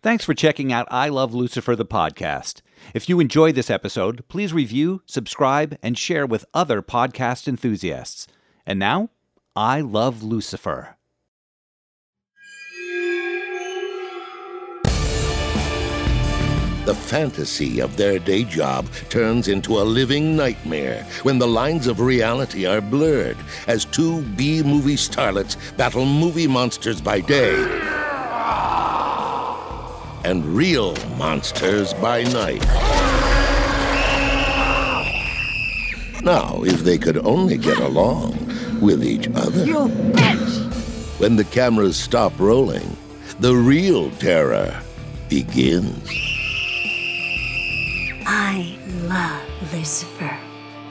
Thanks for checking out I Love Lucifer, the podcast. If you enjoyed this episode, please review, subscribe, and share with other podcast enthusiasts. And now, I Love Lucifer. The fantasy of their day job turns into a living nightmare when the lines of reality are blurred as two B movie starlets battle movie monsters by day and real monsters by night. Now, if they could only get along with each other. You bitch! When the cameras stop rolling, the real terror begins. I love Lucifer.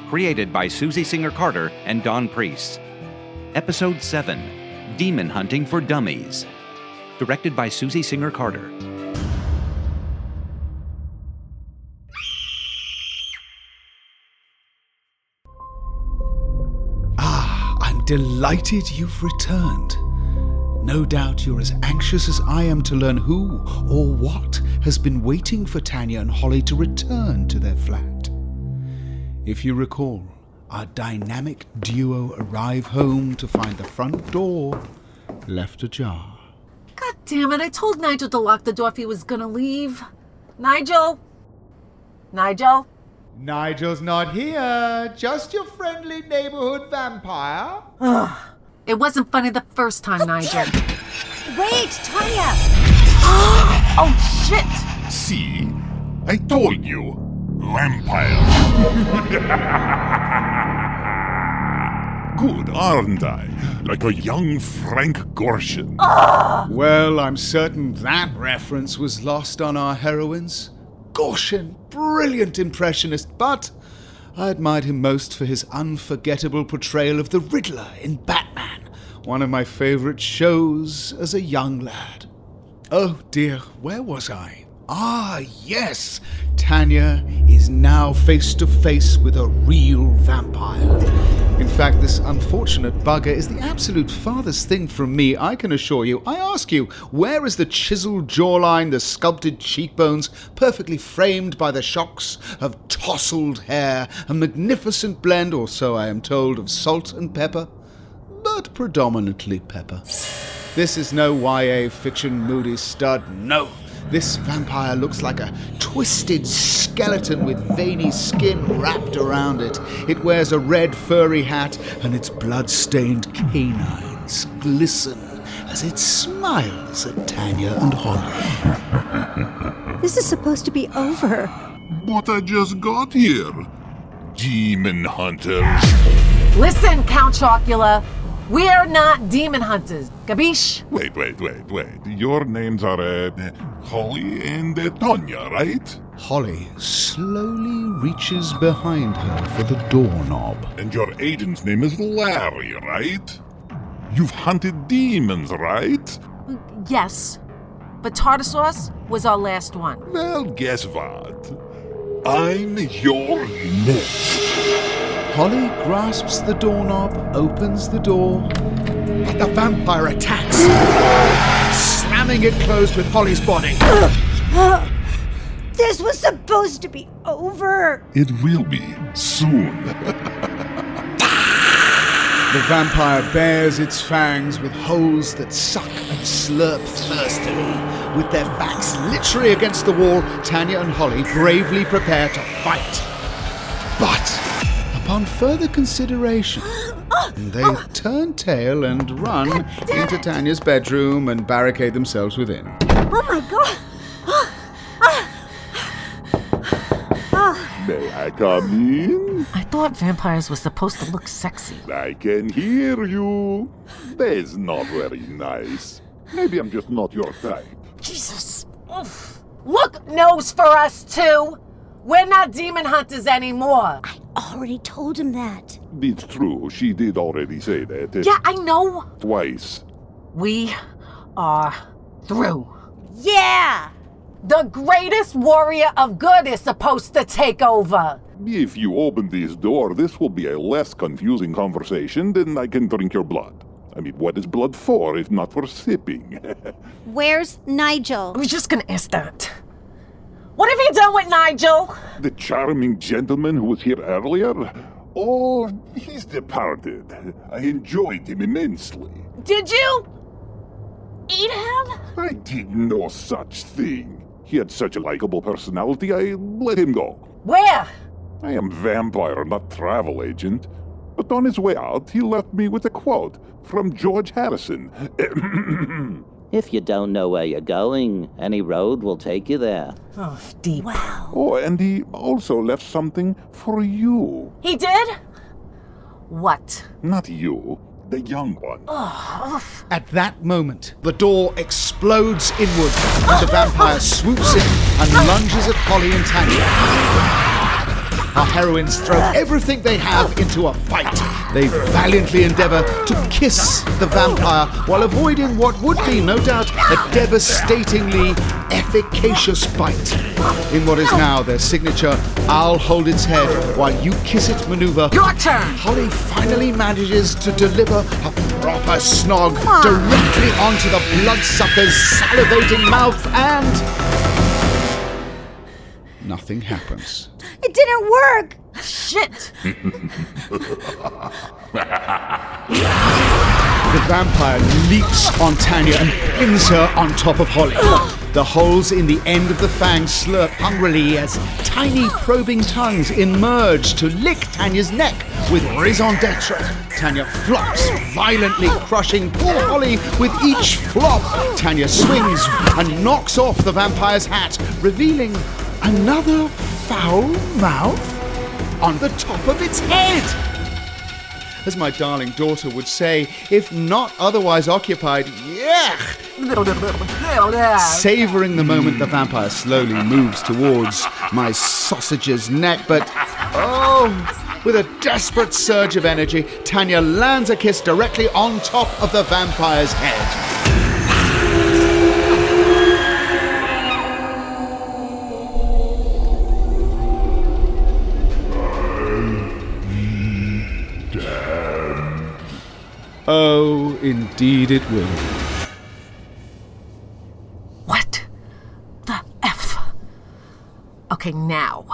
Created by Susie Singer Carter and Don Priest. Episode 7 Demon Hunting for Dummies. Directed by Susie Singer Carter. Delighted you've returned. No doubt you're as anxious as I am to learn who or what has been waiting for Tanya and Holly to return to their flat. If you recall, our dynamic duo arrive home to find the front door left ajar. God damn it, I told Nigel to lock the door if he was gonna leave. Nigel? Nigel? Nigel's not here, just your friendly neighborhood vampire. Ugh. It wasn't funny the first time, Nigel. Wait, Tanya! oh, shit! See? I told you. Vampire. Good, aren't I? Like a young Frank Gorshin. Well, I'm certain that reference was lost on our heroines. Gorshin, brilliant impressionist, but I admired him most for his unforgettable portrayal of the Riddler in Batman, one of my favorite shows as a young lad. Oh dear, where was I? Ah, yes! Tanya is now face to face with a real vampire. In fact, this unfortunate bugger is the absolute farthest thing from me, I can assure you. I ask you, where is the chiseled jawline, the sculpted cheekbones, perfectly framed by the shocks of tousled hair, a magnificent blend, or so I am told, of salt and pepper? But predominantly pepper. This is no YA fiction moody stud, no. This vampire looks like a twisted skeleton with veiny skin wrapped around it. It wears a red furry hat, and its blood-stained canines glisten as it smiles at Tanya and Holly. This is supposed to be over. But I just got here. Demon hunters. Listen, Count Chocula. We're not demon hunters. Gabish? Wait, wait, wait, wait. Your names are uh, Holly and uh, Tonya, right? Holly slowly reaches behind her for the doorknob. And your agent's name is Larry, right? You've hunted demons, right? Yes. But Tartarsaurus was our last one. Well, guess what? I'm your next. Holly grasps the doorknob, opens the door, but the vampire attacks, slamming it closed with Holly's body. This was supposed to be over. It will be soon. The vampire bares its fangs with holes that suck and slurp thirstily. With their backs literally against the wall, Tanya and Holly bravely prepare to fight. But upon further consideration, they oh. turn tail and run into Tanya's bedroom and barricade themselves within. Oh my god! May I come in? I thought vampires were supposed to look sexy. I can hear you. That's not very nice. Maybe I'm just not your type. Jesus. Oof. Look, nose for us too. We're not demon hunters anymore. I already told him that. It's true, she did already say that. Yeah, I know. Twice. We are through. Yeah! The greatest warrior of good is supposed to take over. If you open this door, this will be a less confusing conversation, than I can drink your blood. I mean, what is blood for if not for sipping? Where's Nigel? I was just gonna ask that. What have you done with Nigel? the charming gentleman who was here earlier? Oh, he's departed. I enjoyed him immensely. Did you eat him? I did no such thing. He had such a likable personality, I let him go. Where? I am vampire, not travel agent. But on his way out, he left me with a quote from George Harrison. If you don't know where you're going, any road will take you there. Oh, deep. oh, and he also left something for you. He did? What? Not you, the young one. Oh, at that moment, the door explodes inward, and the vampire swoops in and lunges at Holly and Tanya. Our heroines throw everything they have into a fight. They valiantly endeavor to kiss the vampire while avoiding what would be, no doubt, a devastatingly efficacious bite. In what is now their signature, I'll hold its head while you kiss it maneuver. Your turn! Holly finally manages to deliver a proper snog directly onto the bloodsucker's salivating mouth and. Nothing happens. It didn't work. Shit! The vampire leaps on Tanya and pins her on top of Holly. The holes in the end of the fangs slurp hungrily as tiny probing tongues emerge to lick Tanya's neck with raison d'etre. Tanya flops, violently crushing poor Holly with each flop. Tanya swings and knocks off the vampire's hat, revealing another foul mouth on the top of its head as my darling daughter would say, if not otherwise occupied, yeah! Savoring the moment the vampire slowly moves towards my sausage's neck, but oh, with a desperate surge of energy, Tanya lands a kiss directly on top of the vampire's head. Indeed it will. What the F? Okay, now.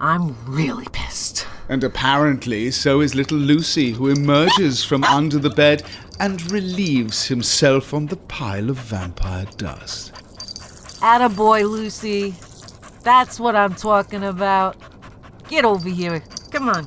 I'm really pissed. And apparently, so is little Lucy, who emerges from under the bed and relieves himself on the pile of vampire dust. Attaboy, Lucy. That's what I'm talking about. Get over here. Come on.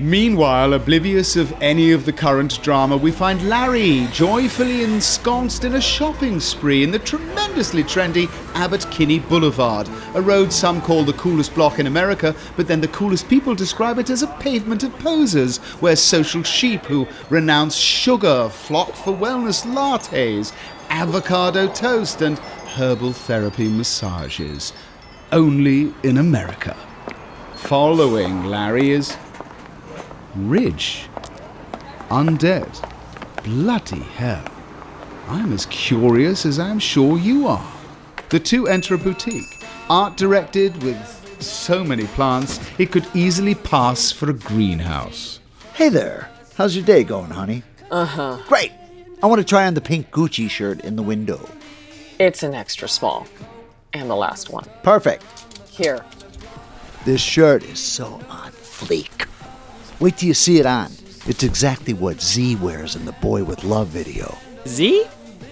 Meanwhile, oblivious of any of the current drama, we find Larry joyfully ensconced in a shopping spree in the tremendously trendy Abbott Kinney Boulevard, a road some call the coolest block in America, but then the coolest people describe it as a pavement of posers, where social sheep who renounce sugar flock for wellness lattes, avocado toast, and herbal therapy massages. Only in America. Following Larry is Ridge. Undead. Bloody hell. I'm as curious as I'm sure you are. The two enter a boutique, art directed with so many plants, it could easily pass for a greenhouse. Hey there. How's your day going, honey? Uh huh. Great. I want to try on the pink Gucci shirt in the window. It's an extra small. And the last one. Perfect. Here. This shirt is so on fleek. Wait till you see it on. It's exactly what Z wears in the Boy with Luv video. Z?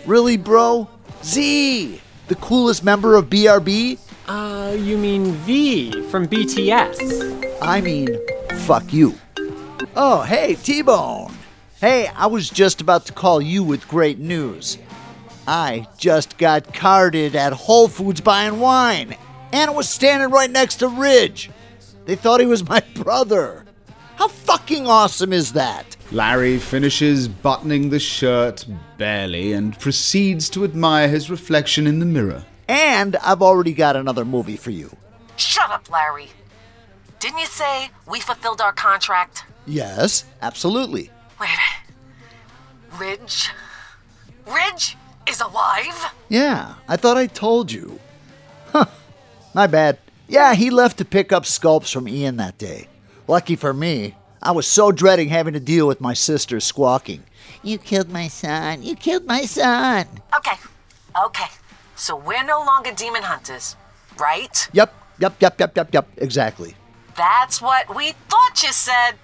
Really, bro? Z! The coolest member of BRB? Uh, you mean V from BTS. I mean, fuck you. Oh, hey, T Bone. Hey, I was just about to call you with great news. I just got carded at Whole Foods buying wine, and it was standing right next to Ridge. They thought he was my brother. How fucking awesome is that? Larry finishes buttoning the shirt barely and proceeds to admire his reflection in the mirror. And I've already got another movie for you. Shut up, Larry. Didn't you say we fulfilled our contract? Yes, absolutely. Wait. Ridge? Ridge is alive? Yeah, I thought I told you. Huh, my bad. Yeah, he left to pick up sculpts from Ian that day. Lucky for me, I was so dreading having to deal with my sister squawking. You killed my son. You killed my son. Okay, okay. So we're no longer demon hunters, right? Yep, yep, yep, yep, yep, yep, exactly. That's what we thought you said.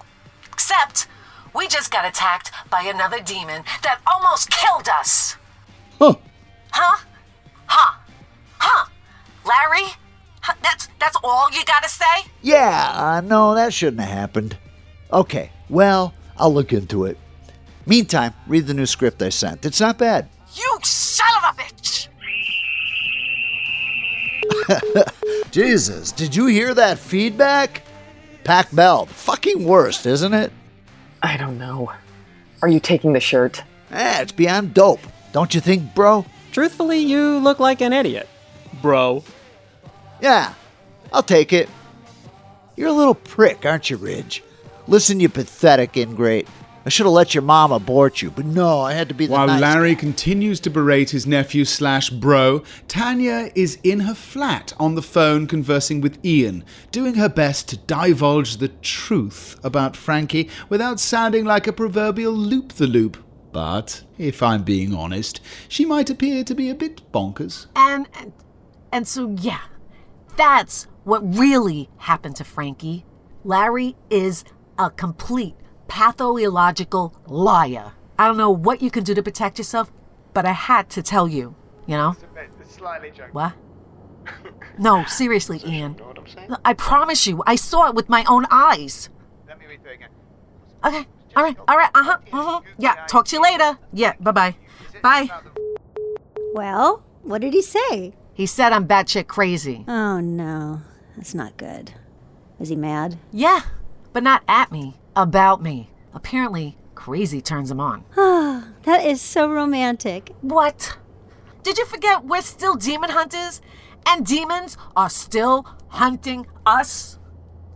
Except, we just got attacked by another demon that almost killed us. Huh. Huh? Huh? Huh? Larry? Huh, That's that's all you gotta say? Yeah, uh, no, that shouldn't have happened. Okay, well, I'll look into it. Meantime, read the new script I sent. It's not bad. You son of a bitch! Jesus, did you hear that feedback? Pac Bell, fucking worst, isn't it? I don't know. Are you taking the shirt? Eh, it's beyond dope. Don't you think, bro? Truthfully, you look like an idiot. Bro. Yeah, I'll take it. You're a little prick, aren't you, Ridge? Listen, you pathetic ingrate. I should have let your mom abort you, but no, I had to be the While nice Larry continues to berate his nephew slash bro, Tanya is in her flat on the phone conversing with Ian, doing her best to divulge the truth about Frankie without sounding like a proverbial loop the loop. But, if I'm being honest, she might appear to be a bit bonkers. And, and and so yeah, that's what really happened to Frankie. Larry is a complete pathological liar. I don't know what you can do to protect yourself, but I had to tell you, you know? What? No, seriously, Ian. I promise you, I saw it with my own eyes. Let me read that again. Okay. All right. All right. Uh huh. Uh huh. Yeah. Talk to you later. Yeah. Bye bye. Bye. Well, what did he say? He said I'm batshit crazy. Oh no, that's not good. Is he mad? Yeah, but not at me. About me. Apparently, crazy turns him on. Ah, that is so romantic. What? Did you forget we're still demon hunters? And demons are still hunting us?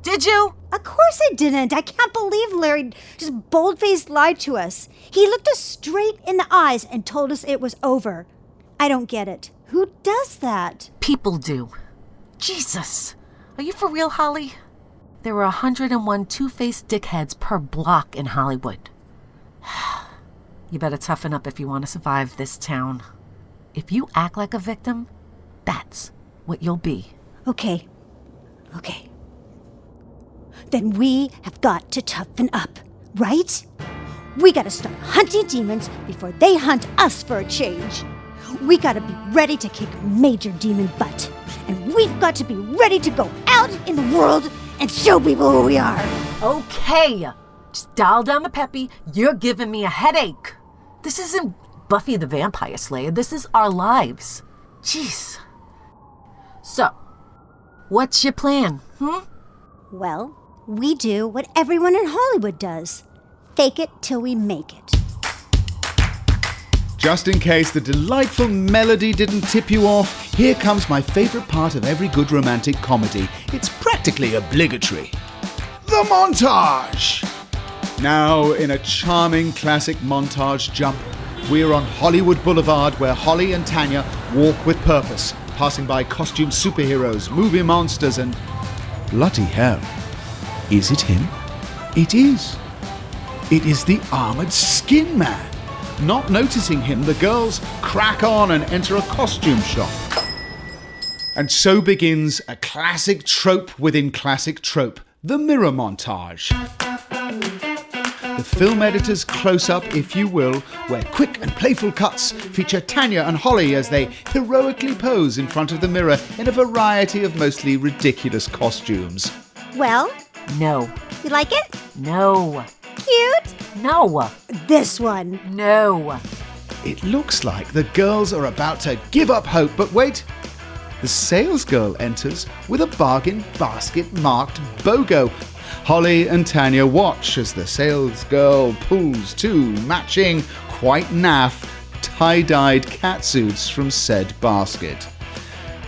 Did you? Of course I didn't. I can't believe Larry just bold faced lied to us. He looked us straight in the eyes and told us it was over. I don't get it. Who does that? People do. Jesus. Are you for real, Holly? There are 101 two faced dickheads per block in Hollywood. You better toughen up if you want to survive this town. If you act like a victim, that's what you'll be. Okay. Okay. Then we have got to toughen up, right? We gotta start hunting demons before they hunt us for a change. We gotta be ready to kick major demon butt. And we've got to be ready to go out in the world and show people who we are. Okay, just dial down the peppy. You're giving me a headache. This isn't Buffy the Vampire Slayer. This is our lives. Jeez. So, what's your plan? Hmm? Well, we do what everyone in Hollywood does fake it till we make it. Just in case the delightful melody didn't tip you off, here comes my favorite part of every good romantic comedy. It's practically obligatory. The montage! Now, in a charming classic montage jump, we're on Hollywood Boulevard where Holly and Tanya walk with purpose, passing by costumed superheroes, movie monsters, and. Bloody hell. Is it him? It is. It is the armored skin man. Not noticing him, the girls crack on and enter a costume shop. And so begins a classic trope within classic trope the mirror montage. The film editor's close up, if you will, where quick and playful cuts feature Tanya and Holly as they heroically pose in front of the mirror in a variety of mostly ridiculous costumes. Well, No. you like it? No. Cute? No. This one. No. It looks like the girls are about to give up hope, but wait. The sales girl enters with a bargain basket marked BOGO. Holly and Tanya watch as the sales girl pulls two matching, quite naff, tie dyed catsuits from said basket.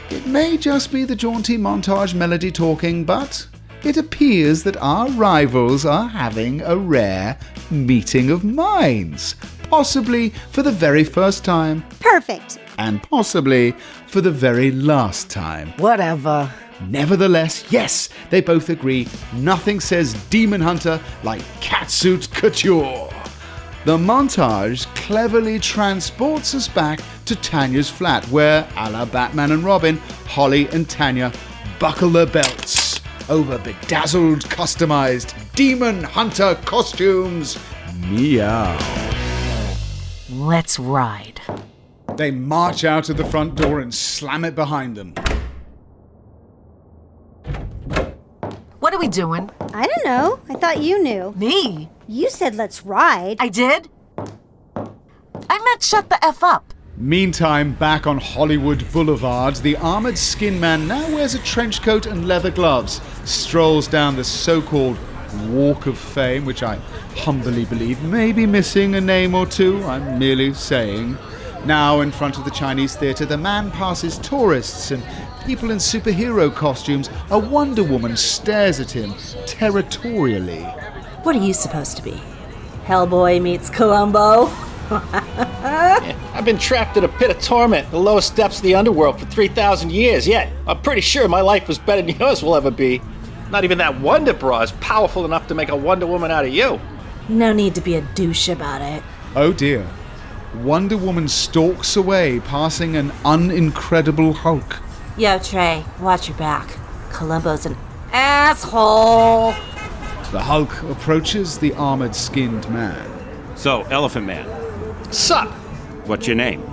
It may just be the jaunty montage melody talking, but it appears that our rivals are having a rare meeting of minds, possibly for the very first time, Perfect. and possibly for the very last time. Whatever. Nevertheless, yes, they both agree nothing says Demon Hunter like catsuit couture. The montage cleverly transports us back to Tanya's flat, where, a la Batman and Robin, Holly and Tanya buckle their belts over bedazzled, customized Demon Hunter costumes. Meow. Let's ride. They march out of the front door and slam it behind them. What are we doing? I don't know. I thought you knew. Me? You said let's ride. I did? I meant shut the F up. Meantime, back on Hollywood Boulevard, the armored skin man now wears a trench coat and leather gloves, strolls down the so called Walk of Fame, which I humbly believe may be missing a name or two, I'm merely saying. Now, in front of the Chinese theatre, the man passes tourists and people in superhero costumes. A Wonder Woman stares at him territorially. What are you supposed to be? Hellboy meets Columbo? I've been trapped in a pit of torment, the lowest depths of the underworld, for 3,000 years, yet I'm pretty sure my life was better than yours will ever be. Not even that Wonder Bra is powerful enough to make a Wonder Woman out of you. No need to be a douche about it. Oh dear. Wonder Woman stalks away, passing an unincredible Hulk. Yo, Trey, watch your back. Columbo's an asshole. The Hulk approaches the armored skinned man. So, Elephant Man, Sup? What's your name?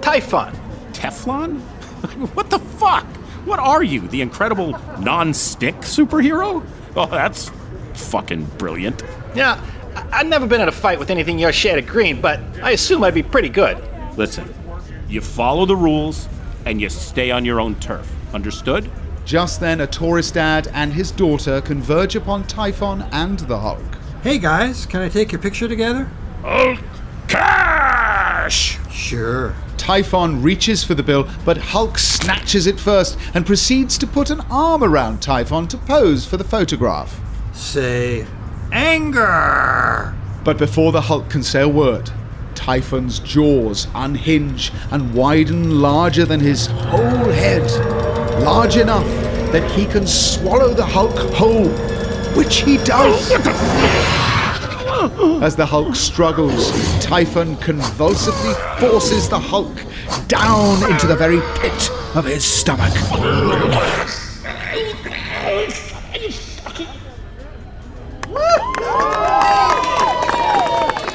Typhon. Teflon? what the fuck? What are you, the incredible non-stick superhero? Oh, that's fucking brilliant. Yeah, I- I've never been in a fight with anything your shade of green, but I assume I'd be pretty good. Listen, you follow the rules and you stay on your own turf. Understood? Just then, a tourist dad and his daughter converge upon Typhon and the Hulk. Hey guys, can I take your picture together? Hulk cash! Sure. Typhon reaches for the bill, but Hulk snatches it first and proceeds to put an arm around Typhon to pose for the photograph. Say, anger! But before the Hulk can say a word, Typhon's jaws unhinge and widen larger than his whole head, large enough that he can swallow the Hulk whole, which he does. As the Hulk struggles, Typhon convulsively forces the Hulk down into the very pit of his stomach.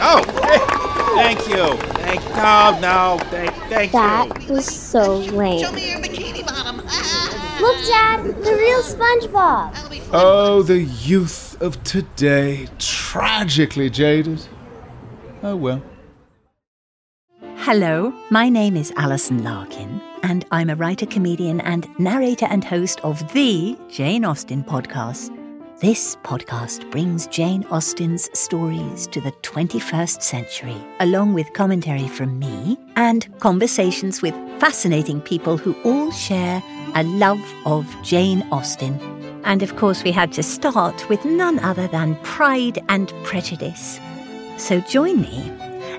Oh, thank you. Thank no, no, thank, thank That was so lame. Look, Dad, the real SpongeBob. Oh, the youth of today, tragically jaded. Oh well. Hello, my name is Alison Larkin, and I'm a writer, comedian, and narrator and host of the Jane Austen podcast. This podcast brings Jane Austen's stories to the 21st century, along with commentary from me and conversations with fascinating people who all share a love of Jane Austen. And of course, we had to start with none other than Pride and Prejudice. So join me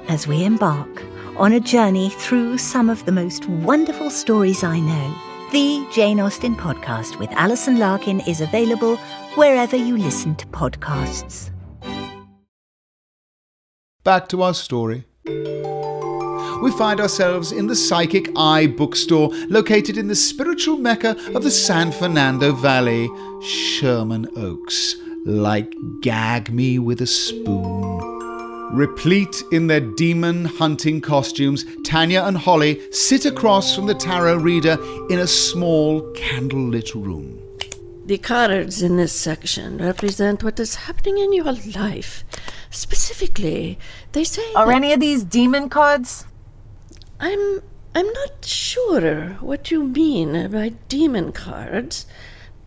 as we embark on a journey through some of the most wonderful stories I know. The Jane Austen podcast with Alison Larkin is available wherever you listen to podcasts. Back to our story. We find ourselves in the Psychic Eye bookstore, located in the spiritual mecca of the San Fernando Valley, Sherman Oaks. Like gag me with a spoon. Replete in their demon hunting costumes, Tanya and Holly sit across from the tarot reader in a small candlelit room. The cards in this section represent what is happening in your life. Specifically, they say. Are that- any of these demon cards? I'm. I'm not sure what you mean by demon cards,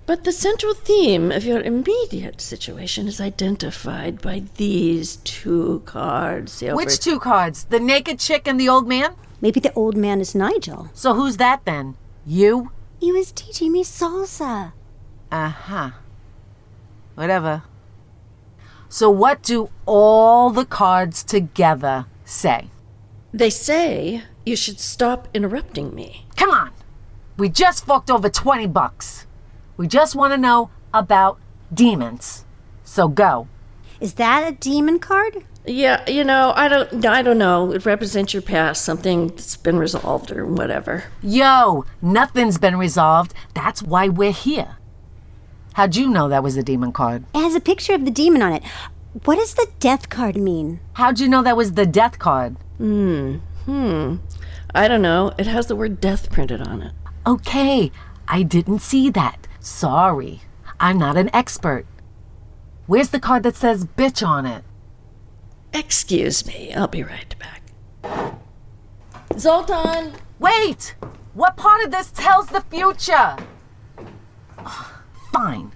but the central theme of your immediate situation is identified by these two cards. the Which two cards? The naked chick and the old man? Maybe the old man is Nigel. So who's that then? You? He was teaching me salsa. Uh huh. Whatever. So, what do all the cards together say? They say you should stop interrupting me. Come on! We just fucked over 20 bucks. We just want to know about demons. So go. Is that a demon card? Yeah, you know, I don't I don't know. It represents your past, something that's been resolved or whatever. Yo, nothing's been resolved. That's why we're here. How'd you know that was a demon card? It has a picture of the demon on it. What does the death card mean? How'd you know that was the death card? Hmm. Hmm. I don't know. It has the word death printed on it. Okay, I didn't see that. Sorry. I'm not an expert. Where's the card that says bitch on it? Excuse me. I'll be right back. Zoltan! Wait! What part of this tells the future? Ugh, Fine.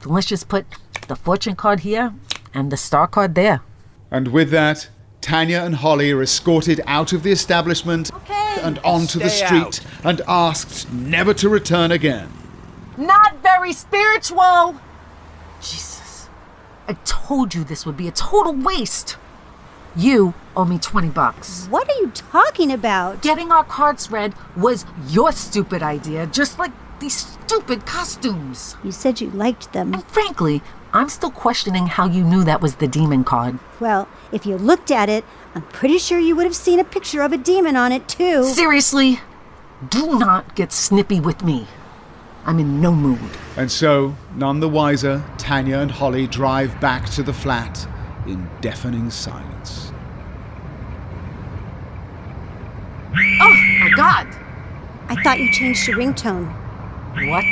Then let's just put the fortune card here and the star card there. And with that, Tanya and Holly are escorted out of the establishment and onto the Stay street and asked never to return again. Not very spiritual! Jesus. I told you this would be a total waste. You owe me 20 bucks. What are you talking about? Getting our cards read was your stupid idea, just like these stupid costumes. You said you liked them. And frankly, I'm still questioning how you knew that was the demon card. Well, if you looked at it, I'm pretty sure you would have seen a picture of a demon on it, too. Seriously, do not get snippy with me. I'm in no mood. And so, none the wiser, Tanya and Holly drive back to the flat in deafening silence. Oh my god! I thought you changed your ringtone. What?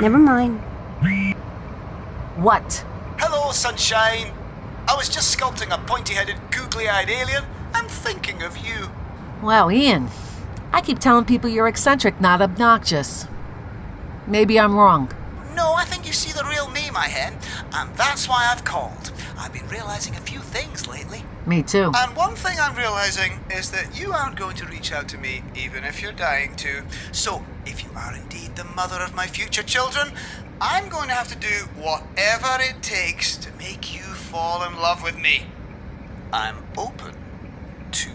Never mind. What? Hello, sunshine. I was just sculpting a pointy headed, googly eyed alien. I'm thinking of you. Wow, Ian. I keep telling people you're eccentric, not obnoxious. Maybe I'm wrong. No, I think you see the real me, my hen, and that's why I've called. I've been realizing a few things lately. Me too. And one thing I'm realizing is that you aren't going to reach out to me, even if you're dying to. So, if you are indeed the mother of my future children, I'm going to have to do whatever it takes to make you fall in love with me. I'm open to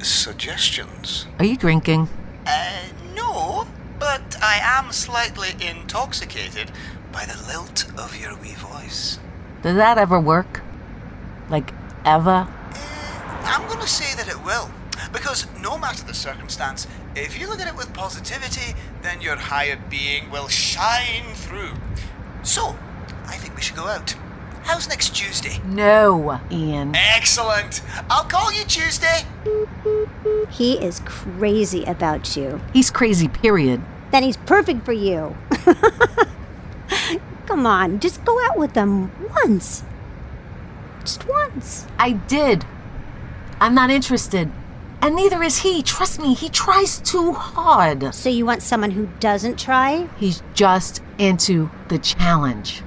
suggestions. Are you drinking? Uh, no, but I am slightly intoxicated by the lilt of your wee voice. Does that ever work? Like, ever? I'm going to say that it will. Because no matter the circumstance, if you look at it with positivity, then your higher being will shine through. So, I think we should go out. How's next Tuesday? No, Ian. Excellent! I'll call you Tuesday! He is crazy about you. He's crazy, period. Then he's perfect for you. Come on, just go out with them once. Just once. I did. I'm not interested. And neither is he. Trust me, he tries too hard. So you want someone who doesn't try? He's just into the challenge.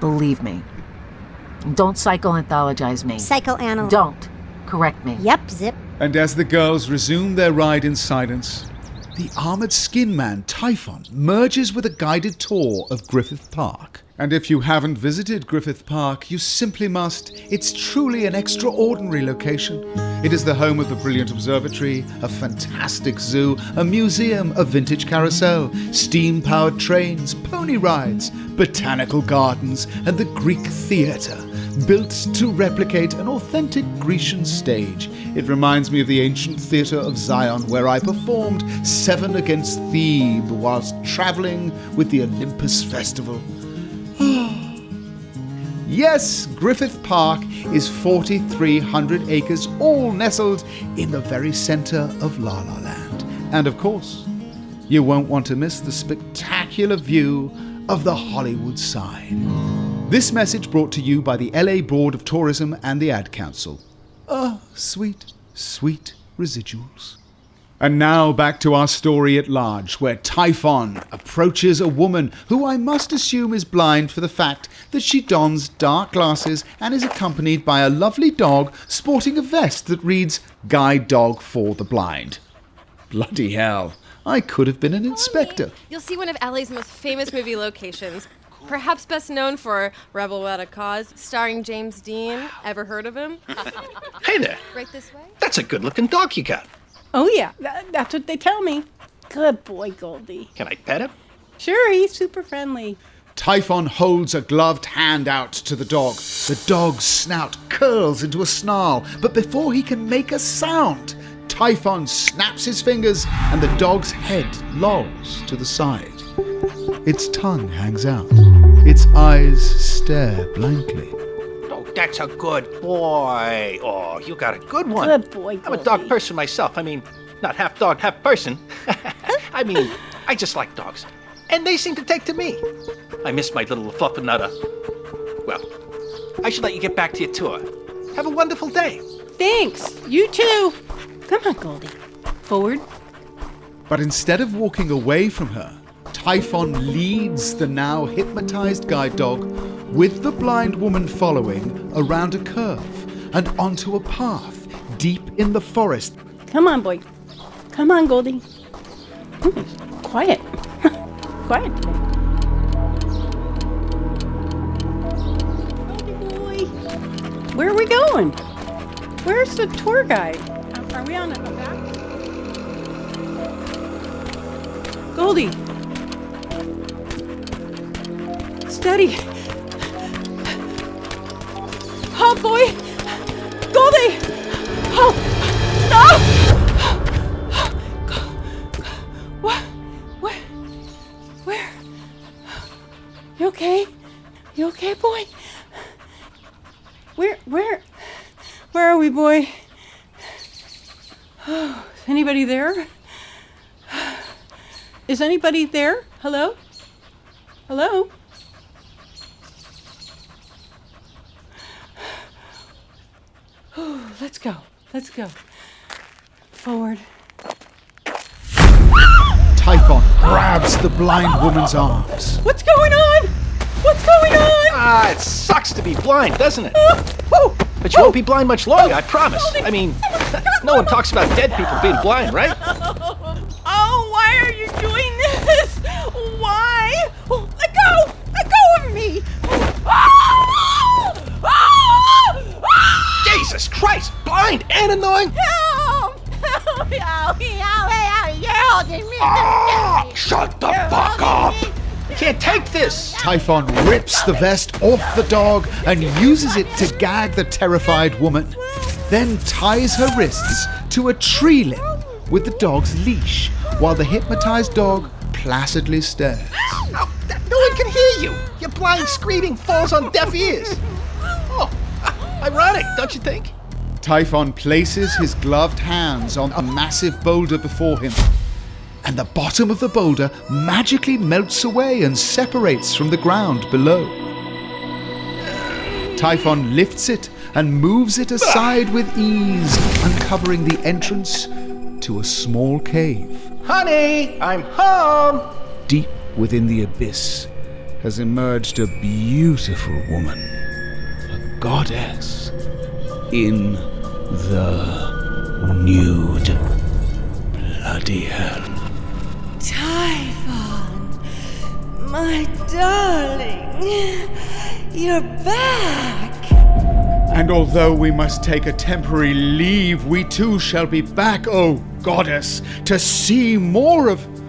Believe me. Don't psychoanthologize me. Psychoanalyze. Don't. Correct me. Yep, zip. And as the girls resume their ride in silence, the armored skin man Typhon merges with a guided tour of Griffith Park. And if you haven't visited Griffith Park, you simply must. It's truly an extraordinary location. It is the home of the brilliant observatory, a fantastic zoo, a museum, a vintage carousel, steam powered trains, pony rides, botanical gardens, and the Greek theatre, built to replicate an authentic Grecian stage. It reminds me of the ancient theatre of Dion, where I performed Seven Against Thebe whilst travelling with the Olympus Festival. Yes, Griffith Park is 4,300 acres, all nestled in the very centre of La La Land. And of course, you won't want to miss the spectacular view of the Hollywood sign. This message brought to you by the LA Board of Tourism and the Ad Council. Ah, sweet, sweet residuals. And now back to our story at large, where Typhon approaches a woman who I must assume is blind for the fact that she dons dark glasses and is accompanied by a lovely dog sporting a vest that reads Guide Dog for the Blind. Bloody hell, I could have been an inspector. You'll see one of LA's most famous movie locations. Perhaps best known for Rebel Without a Cause, starring James Dean. Ever heard of him? Hey there. Right this way? That's a good looking dog you got. Oh, yeah, tha- that's what they tell me. Good boy, Goldie. Can I pet him? Sure, he's super friendly. Typhon holds a gloved hand out to the dog. The dog's snout curls into a snarl, but before he can make a sound, Typhon snaps his fingers and the dog's head lolls to the side. Its tongue hangs out. Its eyes stare blankly. That's a good boy. Oh, you got a good one. Good boy, I'm a dog person myself. I mean, not half dog, half person. I mean, I just like dogs. And they seem to take to me. I miss my little fluffernutter. Well, I should let you get back to your tour. Have a wonderful day. Thanks. You too. Come on, Goldie. Forward. But instead of walking away from her, Typhon leads the now hypnotized guide dog, with the blind woman following, around a curve and onto a path deep in the forest. Come on, boy. Come on, Goldie. Hmm, quiet. quiet. Goldie boy. Where are we going? Where's the tour guide? Are- Are we on a back? Goldie. Steady. Oh, boy. Goldie. Oh, stop. What? What? Where? You okay? You okay, boy? Where? Where? Where are we, boy? Oh, is anybody there? Is anybody there? Hello? Hello? Oh, let's go. Let's go. Forward. Typhon grabs the blind woman's arms. What's going on? What's going on? Ah, it sucks to be blind, doesn't it? Woo! But you won't be blind much longer, I promise. I mean, no one talks about dead people being blind, right? Oh, why are you doing this? Jesus Christ! Blind and annoying! Help! Help! Help! Help! Help! Ah, shut the fuck up! I can't take this! Typhon rips the vest off the dog and uses it to gag the terrified woman, then ties her wrists to a tree limb with the dog's leash, while the hypnotized dog placidly stares. Oh, no one can hear you! Your blind screaming falls on deaf ears! Ironic, don't you think? Typhon places his gloved hands on a massive boulder before him, and the bottom of the boulder magically melts away and separates from the ground below. Typhon lifts it and moves it aside with ease, uncovering the entrance to a small cave. Honey, I'm home! Deep within the abyss has emerged a beautiful woman, goddess in the nude bloody hell. Typhon, my darling, you're back. And although we must take a temporary leave, we too shall be back, O goddess, to see more of.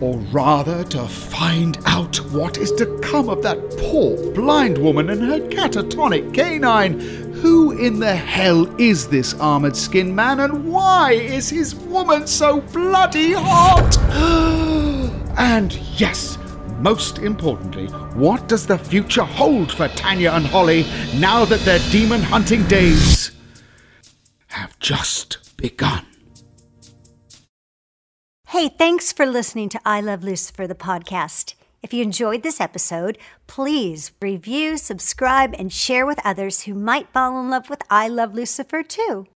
Or rather, to find out what is to come of that poor blind woman and her catatonic canine. Who in the hell is this armored skin man, and why is his woman so bloody hot? and yes, most importantly, what does the future hold for Tanya and Holly now that their demon hunting days have just begun? Hey, thanks for listening to I Love Lucifer, the podcast. If you enjoyed this episode, please review, subscribe, and share with others who might fall in love with I Love Lucifer too.